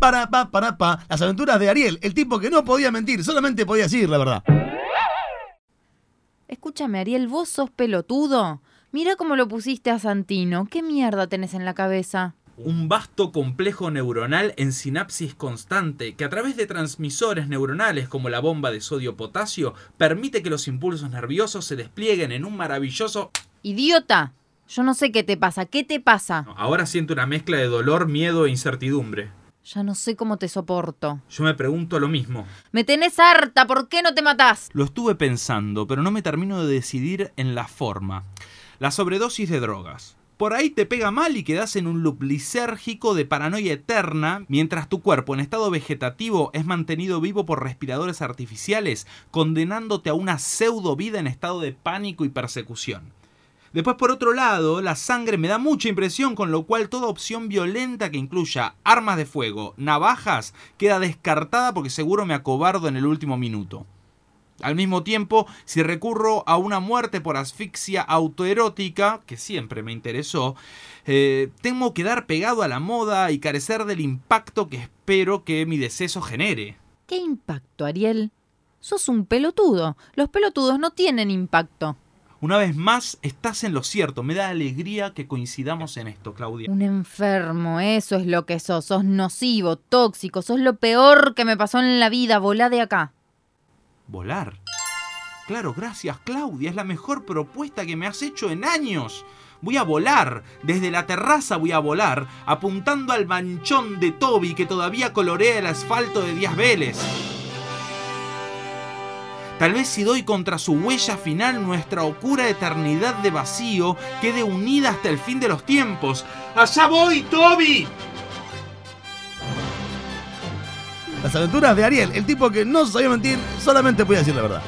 para, pa, para, pa. Las aventuras de Ariel, el tipo que no podía mentir, solamente podía decir la verdad. Escúchame, Ariel, vos sos pelotudo. Mira cómo lo pusiste a Santino. ¿Qué mierda tenés en la cabeza? un vasto complejo neuronal en sinapsis constante que a través de transmisores neuronales como la bomba de sodio-potasio permite que los impulsos nerviosos se desplieguen en un maravilloso... ¡Idiota! Yo no sé qué te pasa. ¿Qué te pasa? Ahora siento una mezcla de dolor, miedo e incertidumbre. Ya no sé cómo te soporto. Yo me pregunto lo mismo. Me tenés harta, ¿por qué no te matás? Lo estuve pensando, pero no me termino de decidir en la forma. La sobredosis de drogas por ahí te pega mal y quedas en un loop lisérgico de paranoia eterna, mientras tu cuerpo en estado vegetativo es mantenido vivo por respiradores artificiales, condenándote a una pseudo vida en estado de pánico y persecución. Después, por otro lado, la sangre me da mucha impresión, con lo cual toda opción violenta que incluya armas de fuego, navajas, queda descartada porque seguro me acobardo en el último minuto. Al mismo tiempo, si recurro a una muerte por asfixia autoerótica, que siempre me interesó, eh, tengo que dar pegado a la moda y carecer del impacto que espero que mi deceso genere. ¿Qué impacto, Ariel? Sos un pelotudo. Los pelotudos no tienen impacto. Una vez más, estás en lo cierto. Me da alegría que coincidamos en esto, Claudia. Un enfermo, eso es lo que sos. Sos nocivo, tóxico, sos lo peor que me pasó en la vida. Volá de acá. Volar. Claro, gracias Claudia, es la mejor propuesta que me has hecho en años. Voy a volar, desde la terraza voy a volar, apuntando al manchón de Toby que todavía colorea el asfalto de Díaz Vélez. Tal vez si doy contra su huella final nuestra oscura eternidad de vacío quede unida hasta el fin de los tiempos. ¡Allá voy, Toby! Las aventuras de Ariel, el tipo que no sabía mentir, solamente podía decir la verdad.